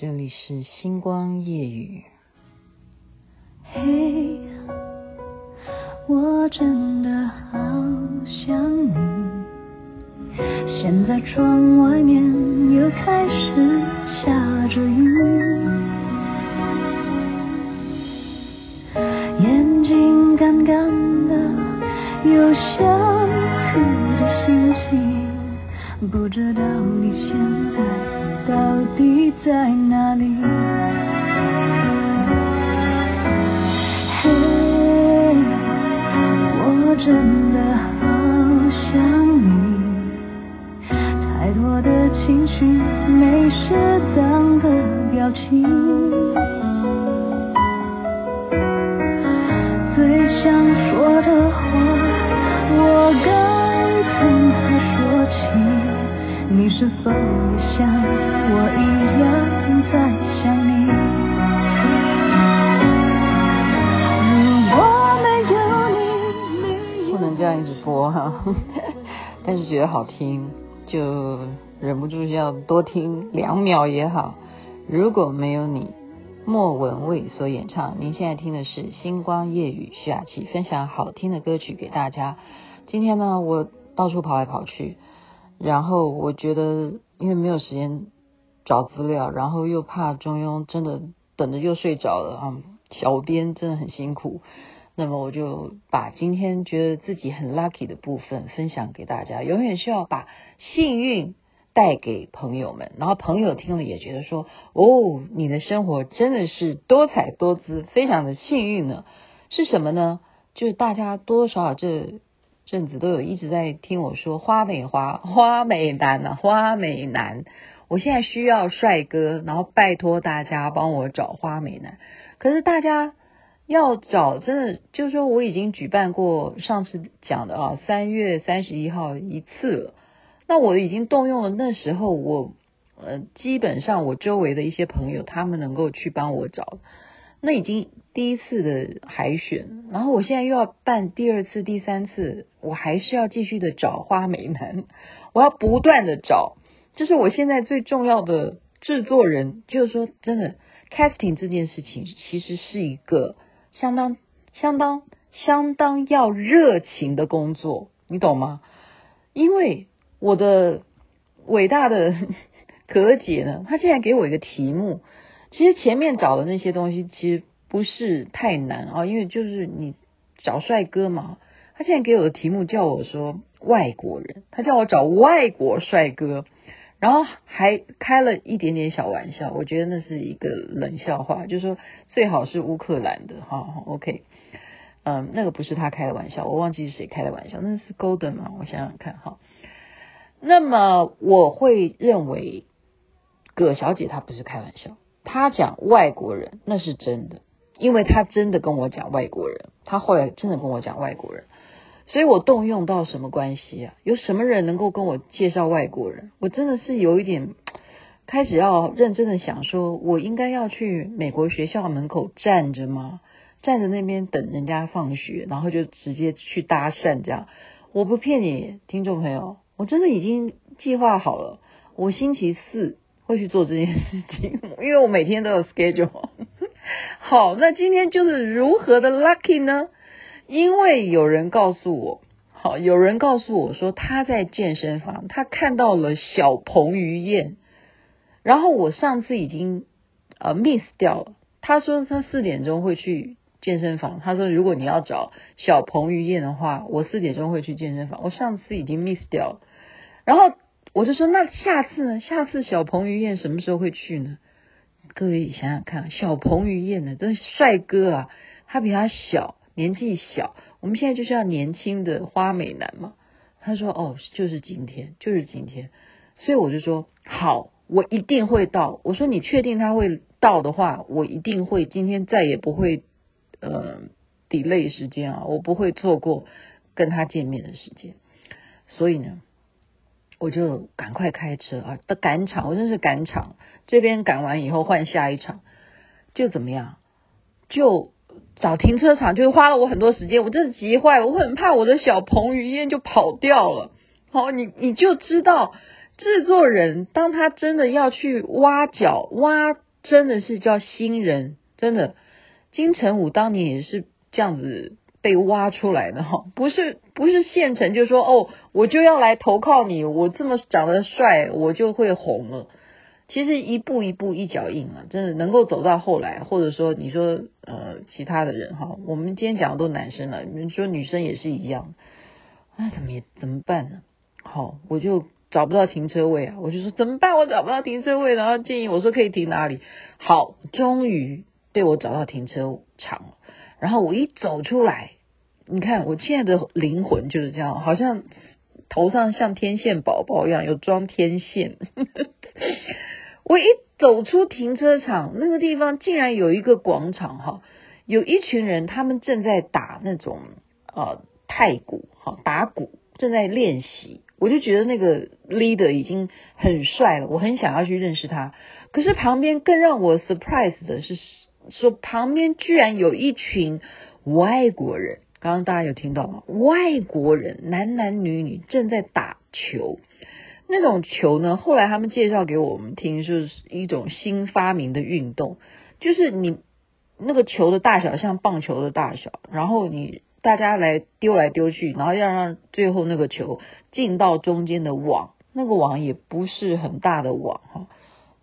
这里是星光夜雨。嘿，我真的好想你。现在窗外面又开始下着雨，眼睛干干的，有想哭的心情，不知道你现在到底在哪里。嘿，我真的好想你，太多的情绪没适当的表情，觉得好听，就忍不住要多听两秒也好。如果没有你，莫文蔚所演唱。您现在听的是《星光夜雨》，徐雅琪分享好听的歌曲给大家。今天呢，我到处跑来跑去，然后我觉得因为没有时间找资料，然后又怕中庸真的等着又睡着了啊，小编真的很辛苦。那么我就把今天觉得自己很 lucky 的部分分享给大家。永远需要把幸运带给朋友们，然后朋友听了也觉得说：“哦，你的生活真的是多彩多姿，非常的幸运呢。”是什么呢？就是大家多多少少这阵子都有一直在听我说“花美花，花美男啊，花美男”。我现在需要帅哥，然后拜托大家帮我找花美男。可是大家。要找真的就是说，我已经举办过上次讲的啊，三月三十一号一次了。那我已经动用了那时候我呃，基本上我周围的一些朋友，他们能够去帮我找。那已经第一次的海选，然后我现在又要办第二次、第三次，我还是要继续的找花美男，我要不断的找。这是我现在最重要的制作人，就是说真的，casting 这件事情其实是一个。相当相当相当要热情的工作，你懂吗？因为我的伟大的 可姐呢，她现在给我一个题目，其实前面找的那些东西其实不是太难啊，因为就是你找帅哥嘛。她现在给我的题目叫我说外国人，她叫我找外国帅哥。然后还开了一点点小玩笑，我觉得那是一个冷笑话，就是说最好是乌克兰的哈，OK，嗯，那个不是他开的玩笑，我忘记是谁开的玩笑，那是 Golden 嘛，我想想看哈。那么我会认为葛小姐她不是开玩笑，她讲外国人那是真的，因为她真的跟我讲外国人，她后来真的跟我讲外国人。所以我动用到什么关系啊？有什么人能够跟我介绍外国人？我真的是有一点开始要认真的想说，我应该要去美国学校门口站着吗？站着那边等人家放学，然后就直接去搭讪这样？我不骗你，听众朋友，我真的已经计划好了，我星期四会去做这件事情，因为我每天都有 schedule。好，那今天就是如何的 lucky 呢？因为有人告诉我，好，有人告诉我说他在健身房，他看到了小彭于晏，然后我上次已经呃 miss 掉了。他说他四点钟会去健身房，他说如果你要找小彭于晏的话，我四点钟会去健身房。我上次已经 miss 掉了，然后我就说那下次呢？下次小彭于晏什么时候会去呢？各位想想看，小彭于晏呢，真帅哥啊，他比他小。年纪小，我们现在就是要年轻的花美男嘛。他说：“哦，就是今天，就是今天。”所以我就说：“好，我一定会到。”我说：“你确定他会到的话，我一定会今天再也不会呃 delay 时间啊，我不会错过跟他见面的时间。”所以呢，我就赶快开车啊，赶场，我真是赶场。这边赶完以后换下一场，就怎么样？就。找停车场就花了我很多时间，我真的急坏了，我很怕我的小彭于晏就跑掉了。好，你你就知道制作人当他真的要去挖角挖真的是叫新人，真的。金城武当年也是这样子被挖出来的哈，不是不是现成就说哦，我就要来投靠你，我这么长得帅，我就会红了。其实一步一步一脚印啊，真的能够走到后来，或者说你说呃其他的人哈，我们今天讲的都男生了，你说女生也是一样，那怎么也怎么办呢？好，我就找不到停车位啊，我就说怎么办？我找不到停车位，然后建议我说可以停哪里？好，终于被我找到停车场了。然后我一走出来，你看我现在的灵魂就是这样，好像头上像天线宝宝一样有装天线。我一走出停车场，那个地方竟然有一个广场哈，有一群人，他们正在打那种呃太鼓，哈，打鼓正在练习。我就觉得那个 leader 已经很帅了，我很想要去认识他。可是旁边更让我 surprise 的是，说旁边居然有一群外国人，刚刚大家有听到吗？外国人男男女女正在打球。那种球呢，后来他们介绍给我们听，就是一种新发明的运动，就是你那个球的大小像棒球的大小，然后你大家来丢来丢去，然后要让最后那个球进到中间的网，那个网也不是很大的网哈，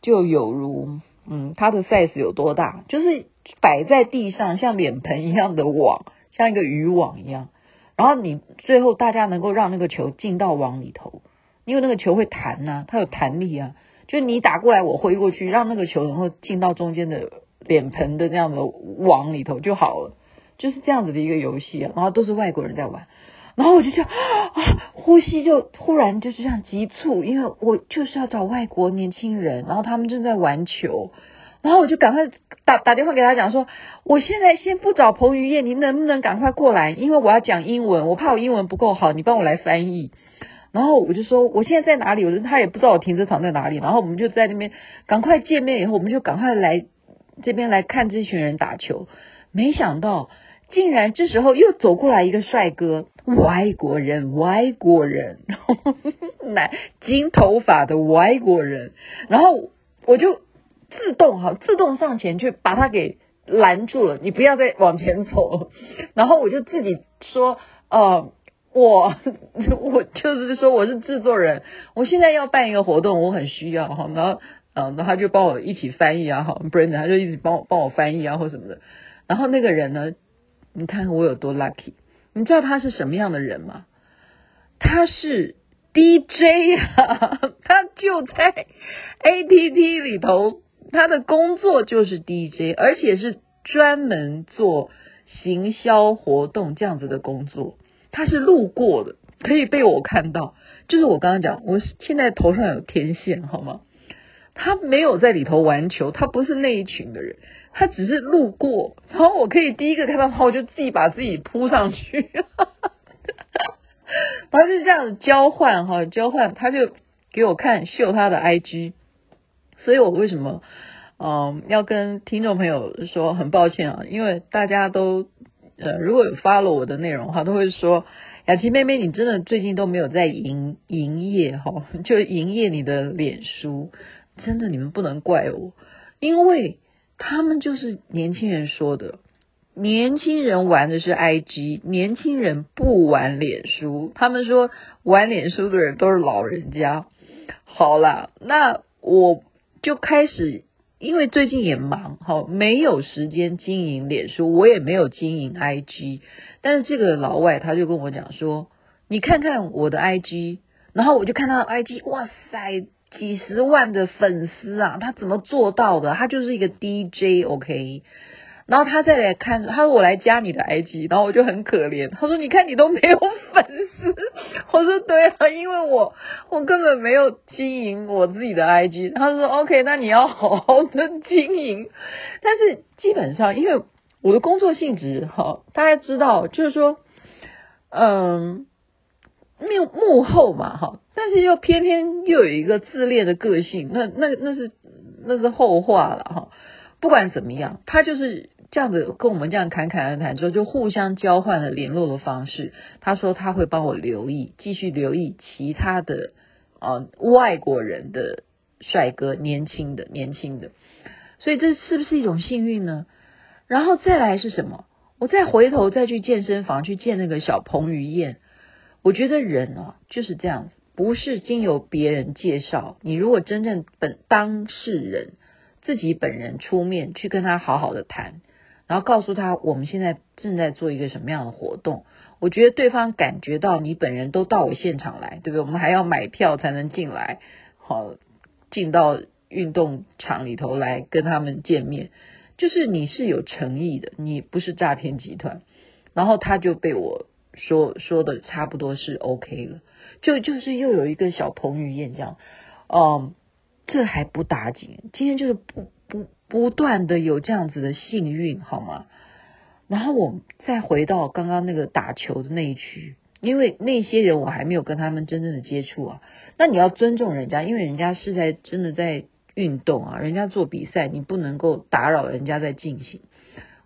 就有如嗯，它的 size 有多大，就是摆在地上像脸盆一样的网，像一个渔网一样，然后你最后大家能够让那个球进到网里头。因为那个球会弹呐、它有弹力啊，就你打过来，我挥过去，让那个球然后进到中间的脸盆的这样的网里头就好了，就是这样子的一个游戏啊。然后都是外国人在玩，然后我就这样啊，呼吸就忽然就是这样急促，因为我就是要找外国年轻人，然后他们正在玩球，然后我就赶快打打电话给他讲说，我现在先不找彭于晏，你能不能赶快过来？因为我要讲英文，我怕我英文不够好，你帮我来翻译。然后我就说我现在在哪里？我说他也不知道我停车场在哪里。然后我们就在那边赶快见面，以后我们就赶快来这边来看这群人打球。没想到竟然这时候又走过来一个帅哥，外国人，外国人，男金头发的外国人。然后我就自动哈自动上前去把他给拦住了，你不要再往前走。然后我就自己说呃。我 我就是说我是制作人，我现在要办一个活动，我很需要哈，然后嗯，然后他就帮我一起翻译啊，哈，Brandon 他就一直帮我帮我翻译啊或什么的。然后那个人呢，你看我有多 lucky，你知道他是什么样的人吗？他是 DJ 啊，他就在 APT 里头，他的工作就是 DJ，而且是专门做行销活动这样子的工作。他是路过的，可以被我看到。就是我刚刚讲，我现在头上有天线，好吗？他没有在里头玩球，他不是那一群的人，他只是路过，然后我可以第一个看到他，我就自己把自己扑上去，然后就这样子交换哈，交换，他就给我看秀他的 IG，所以我为什么嗯要跟听众朋友说很抱歉啊，因为大家都。呃，如果有 follow 我的内容的话，都会说雅琪妹妹，你真的最近都没有在营营业哈，就营业你的脸书，真的你们不能怪我，因为他们就是年轻人说的，年轻人玩的是 IG，年轻人不玩脸书，他们说玩脸书的人都是老人家。好啦，那我就开始。因为最近也忙，哈，没有时间经营脸书，我也没有经营 IG。但是这个老外他就跟我讲说：“你看看我的 IG。”然后我就看他的 IG，哇塞，几十万的粉丝啊！他怎么做到的？他就是一个 DJ，OK。然后他再来看，他说我来加你的 IG，然后我就很可怜。他说你看你都没有粉丝，我说对啊，因为我我根本没有经营我自己的 IG。他说 OK，那你要好好的经营。但是基本上，因为我的工作性质哈，大家知道，就是说，嗯，幕幕后嘛哈，但是又偏偏又有一个自恋的个性，那那那是那是后话了哈。不管怎么样，他就是。这样子跟我们这样侃侃而谈之后，就互相交换了联络的方式。他说他会帮我留意，继续留意其他的呃外国人的帅哥，年轻的年轻的。所以这是不是一种幸运呢？然后再来是什么？我再回头再去健身房去见那个小彭于晏，我觉得人啊就是这样子，不是经由别人介绍，你如果真正本当事人自己本人出面去跟他好好的谈，然后告诉他我们现在正在做一个什么样的活动，我觉得对方感觉到你本人都到我现场来，对不对？我们还要买票才能进来，好进到运动场里头来跟他们见面。就是你是有诚意的，你不是诈骗集团，然后他就被我说说的差不多是 OK 了，就就是又有一个小彭于晏这样，嗯，这还不打紧，今天就是不不断的有这样子的幸运，好吗？然后我再回到刚刚那个打球的那一区，因为那些人我还没有跟他们真正的接触啊，那你要尊重人家，因为人家是在真的在。运动啊，人家做比赛，你不能够打扰人家在进行。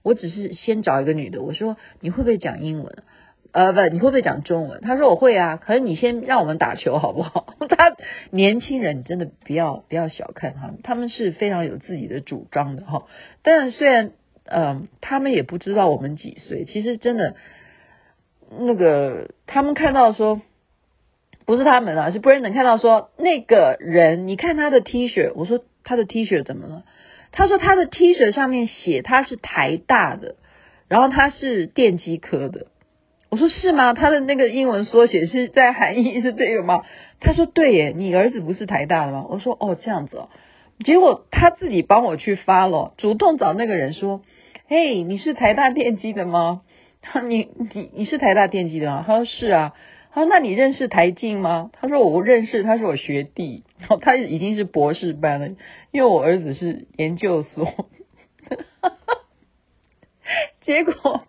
我只是先找一个女的，我说你会不会讲英文？呃，不，你会不会讲中文？他说我会啊。可是你先让我们打球好不好？他年轻人，你真的不要不要小看他们，他们是非常有自己的主张的哈。但虽然嗯、他们也不知道我们几岁，其实真的那个他们看到说。不是他们啊，是布莱恩看到说那个人，你看他的 T 恤，我说他的 T 恤怎么了？他说他的 T 恤上面写他是台大的，然后他是电机科的。我说是吗？他的那个英文缩写是在含义是这个吗？他说对耶，你儿子不是台大的吗？我说哦这样子哦。结果他自己帮我去发了，主动找那个人说，嘿，你是台大电机的吗？他你你你是台大电机的吗？他说是啊。他说：“那你认识台静吗？”他说：“我认识，他是我学弟。他已经是博士班了，因为我儿子是研究所。”结果，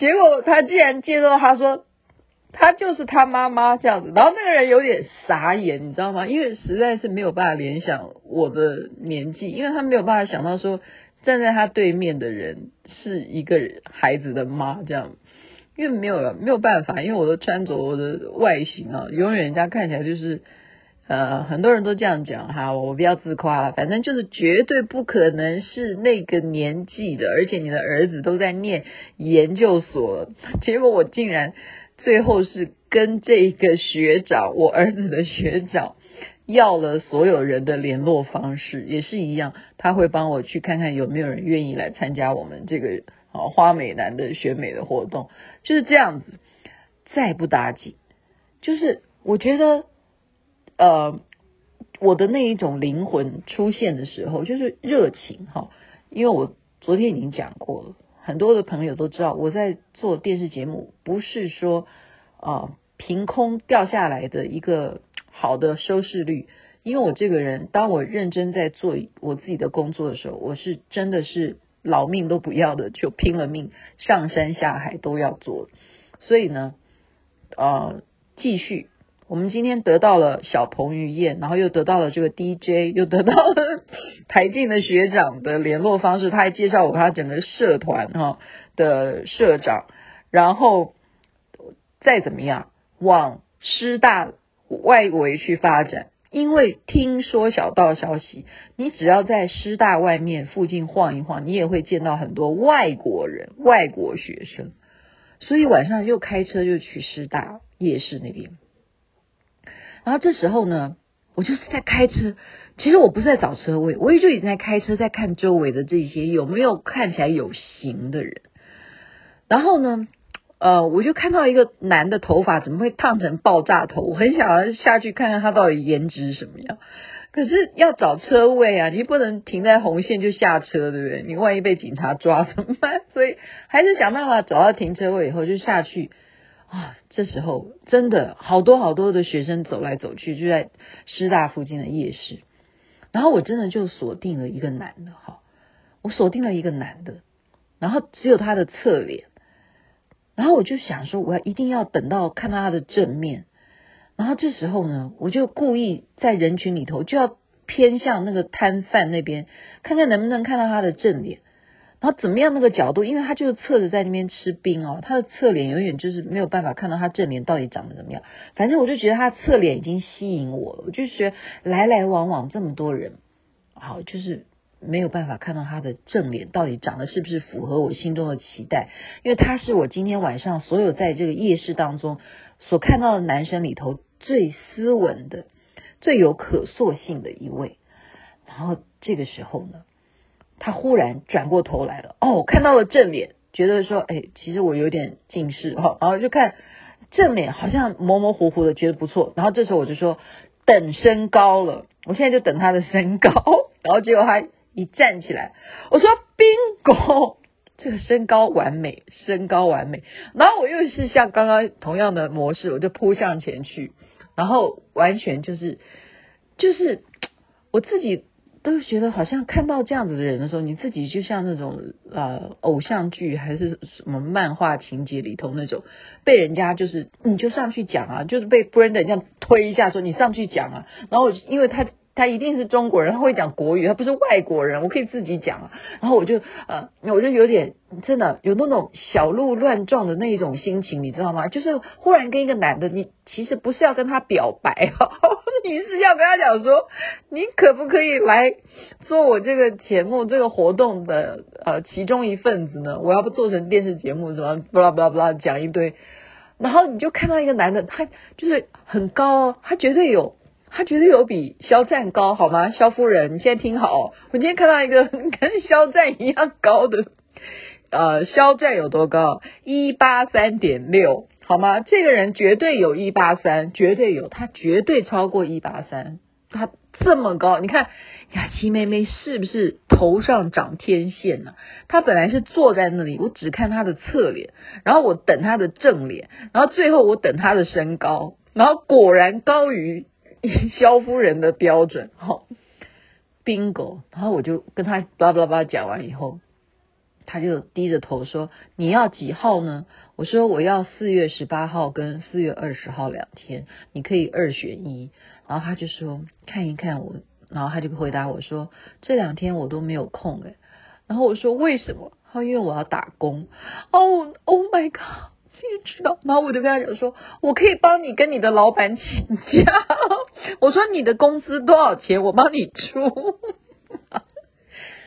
结果他竟然介绍他说他就是他妈妈这样子，然后那个人有点傻眼，你知道吗？因为实在是没有办法联想我的年纪，因为他没有办法想到说站在他对面的人是一个孩子的妈这样。因为没有没有办法，因为我的穿着我的外形啊，永远人家看起来就是，呃，很多人都这样讲哈，我不要自夸了，反正就是绝对不可能是那个年纪的，而且你的儿子都在念研究所，结果我竟然最后是跟这个学长，我儿子的学长要了所有人的联络方式，也是一样，他会帮我去看看有没有人愿意来参加我们这个。啊，花美男的选美的活动就是这样子，再不打紧，就是我觉得，呃，我的那一种灵魂出现的时候，就是热情哈。因为我昨天已经讲过了，很多的朋友都知道，我在做电视节目，不是说啊、凭空掉下来的一个好的收视率。因为我这个人，当我认真在做我自己的工作的时候，我是真的是。老命都不要的，就拼了命上山下海都要做。所以呢，呃，继续，我们今天得到了小彭于晏，然后又得到了这个 DJ，又得到了 台静的学长的联络方式，他还介绍我他整个社团哈的社长，然后再怎么样往师大外围去发展。因为听说小道消息，你只要在师大外面附近晃一晃，你也会见到很多外国人、外国学生。所以晚上又开车就去师大夜市那边。然后这时候呢，我就是在开车，其实我不是在找车位，我也就已经在开车，在看周围的这些有没有看起来有型的人。然后呢，呃，我就看到一个男的头发怎么会烫成爆炸头？我很想要下去看看他到底颜值什么样。可是要找车位啊，你不能停在红线就下车，对不对？你万一被警察抓怎么办？所以还是想办法找到停车位以后就下去。啊，这时候真的好多好多的学生走来走去，就在师大附近的夜市。然后我真的就锁定了一个男的，哈，我锁定了一个男的，然后只有他的侧脸。然后我就想说，我要一定要等到看到他的正面。然后这时候呢，我就故意在人群里头就要偏向那个摊贩那边，看看能不能看到他的正脸。然后怎么样那个角度，因为他就是侧着在那边吃冰哦，他的侧脸永远就是没有办法看到他正脸到底长得怎么样。反正我就觉得他侧脸已经吸引我了，我就觉得来来往往这么多人，好，就是没有办法看到他的正脸到底长得是不是符合我心中的期待，因为他是我今天晚上所有在这个夜市当中所看到的男生里头最斯文的、最有可塑性的一位。然后这个时候呢，他忽然转过头来了，哦，看到了正脸，觉得说，哎，其实我有点近视哈，然后就看正脸，好像模模糊糊的，觉得不错。然后这时候我就说，等身高了，我现在就等他的身高。然后结果他一站起来，我说，Bingo，这个身高完美，身高完美。然后我又是像刚刚同样的模式，我就扑向前去，然后完全就是就是我自己。都觉得好像看到这样子的人的时候，你自己就像那种呃偶像剧还是什么漫画情节里头那种，被人家就是你就上去讲啊，就是被 Brandon 这样推一下说你上去讲啊，然后因为他。他一定是中国人，他会讲国语，他不是外国人，我可以自己讲啊。然后我就呃，我就有点真的有那种小鹿乱撞的那种心情，你知道吗？就是忽然跟一个男的，你其实不是要跟他表白，你是要跟他讲说，你可不可以来做我这个节目这个活动的呃其中一份子呢？我要不做成电视节目什么，巴拉巴拉巴拉讲一堆，然后你就看到一个男的，他就是很高，他绝对有。他绝对有比肖战高，好吗？肖夫人，你现在听好，我今天看到一个 跟肖战一样高的，呃，肖战有多高？一八三点六，好吗？这个人绝对有一八三，绝对有，他绝对超过一八三，他这么高，你看雅琪妹妹是不是头上长天线呢？她本来是坐在那里，我只看她的侧脸，然后我等她的正脸，然后最后我等她的身高，然后果然高于。肖夫人的标准，好，bingo，然后我就跟他巴拉巴拉讲完以后，他就低着头说：“你要几号呢？”我说：“我要四月十八号跟四月二十号两天，你可以二选一。”然后他就说：“看一看我。”然后他就回答我说：“这两天我都没有空诶。”然后我说：“为什么？”他说：“因为我要打工。”哦，Oh my God！你知道，然后我就跟他讲说，我可以帮你跟你的老板请假。我说你的工资多少钱，我帮你出，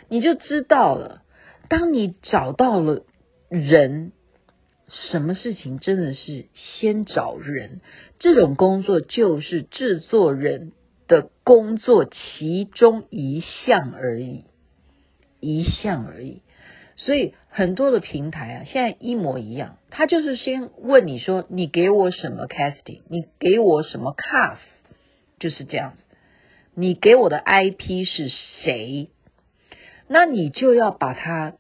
你就知道了。当你找到了人，什么事情真的是先找人，这种工作就是制作人的工作其中一项而已，一项而已。所以很多的平台啊，现在一模一样，他就是先问你说，你给我什么 casting，你给我什么 cast，就是这样子。你给我的 IP 是谁，那你就要把它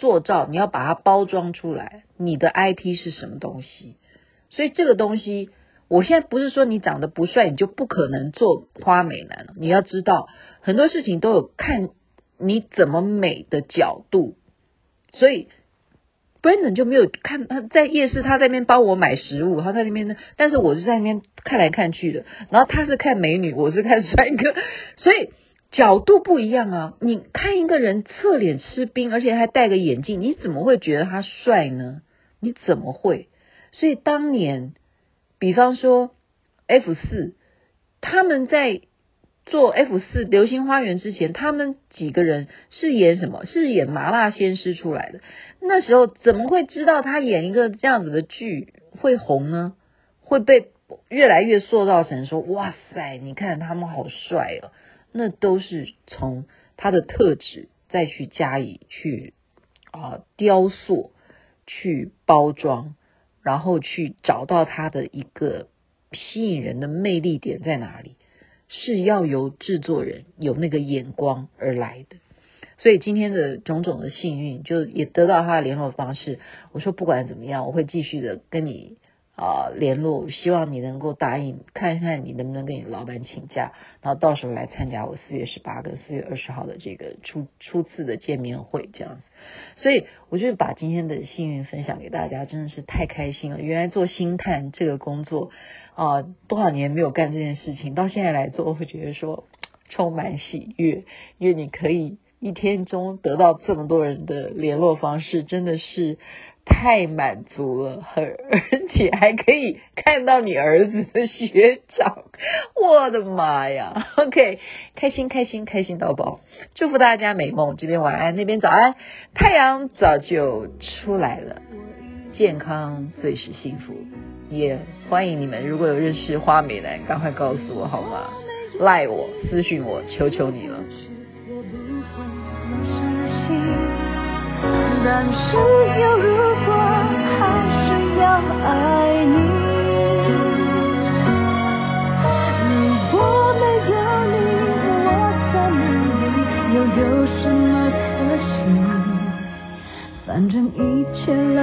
塑造，你要把它包装出来。你的 IP 是什么东西？所以这个东西，我现在不是说你长得不帅，你就不可能做花美男。你要知道，很多事情都有看你怎么美的角度。所以，Brandon 就没有看他在夜市，他在那边帮我买食物，他在那边呢。但是我是在那边看来看去的，然后他是看美女，我是看帅哥，所以角度不一样啊。你看一个人侧脸吃冰，而且还戴个眼镜，你怎么会觉得他帅呢？你怎么会？所以当年，比方说 F 四，他们在。做 F 四流星花园之前，他们几个人是演什么？是演麻辣鲜师出来的。那时候怎么会知道他演一个这样子的剧会红呢？会被越来越塑造成说：“哇塞，你看他们好帅哦！”那都是从他的特质再去加以去啊、雕塑、去包装，然后去找到他的一个吸引人的魅力点在哪里。是要由制作人有那个眼光而来的，所以今天的种种的幸运，就也得到他的联络方式。我说不管怎么样，我会继续的跟你啊、联络，希望你能够答应，看一看你能不能跟你老板请假，然后到时候来参加我四月十八跟四月二十号的这个初初次的见面会这样子。所以我就把今天的幸运分享给大家，真的是太开心了。原来做星探这个工作。啊，多少年没有干这件事情，到现在来做，我会觉得说充满喜悦，因为你可以一天中得到这么多人的联络方式，真的是太满足了，而且还可以看到你儿子的学长，我的妈呀！OK，开心开心开心到爆！祝福大家美梦，这边晚安，那边早安，太阳早就出来了，健康最是幸福，也欢迎你们，如果有认识花美男，赶快告诉我好吗？赖我私讯我，求求你了。但是有如果还是要爱你。如果没有你我在哪里？又有什么可惜？反正一切来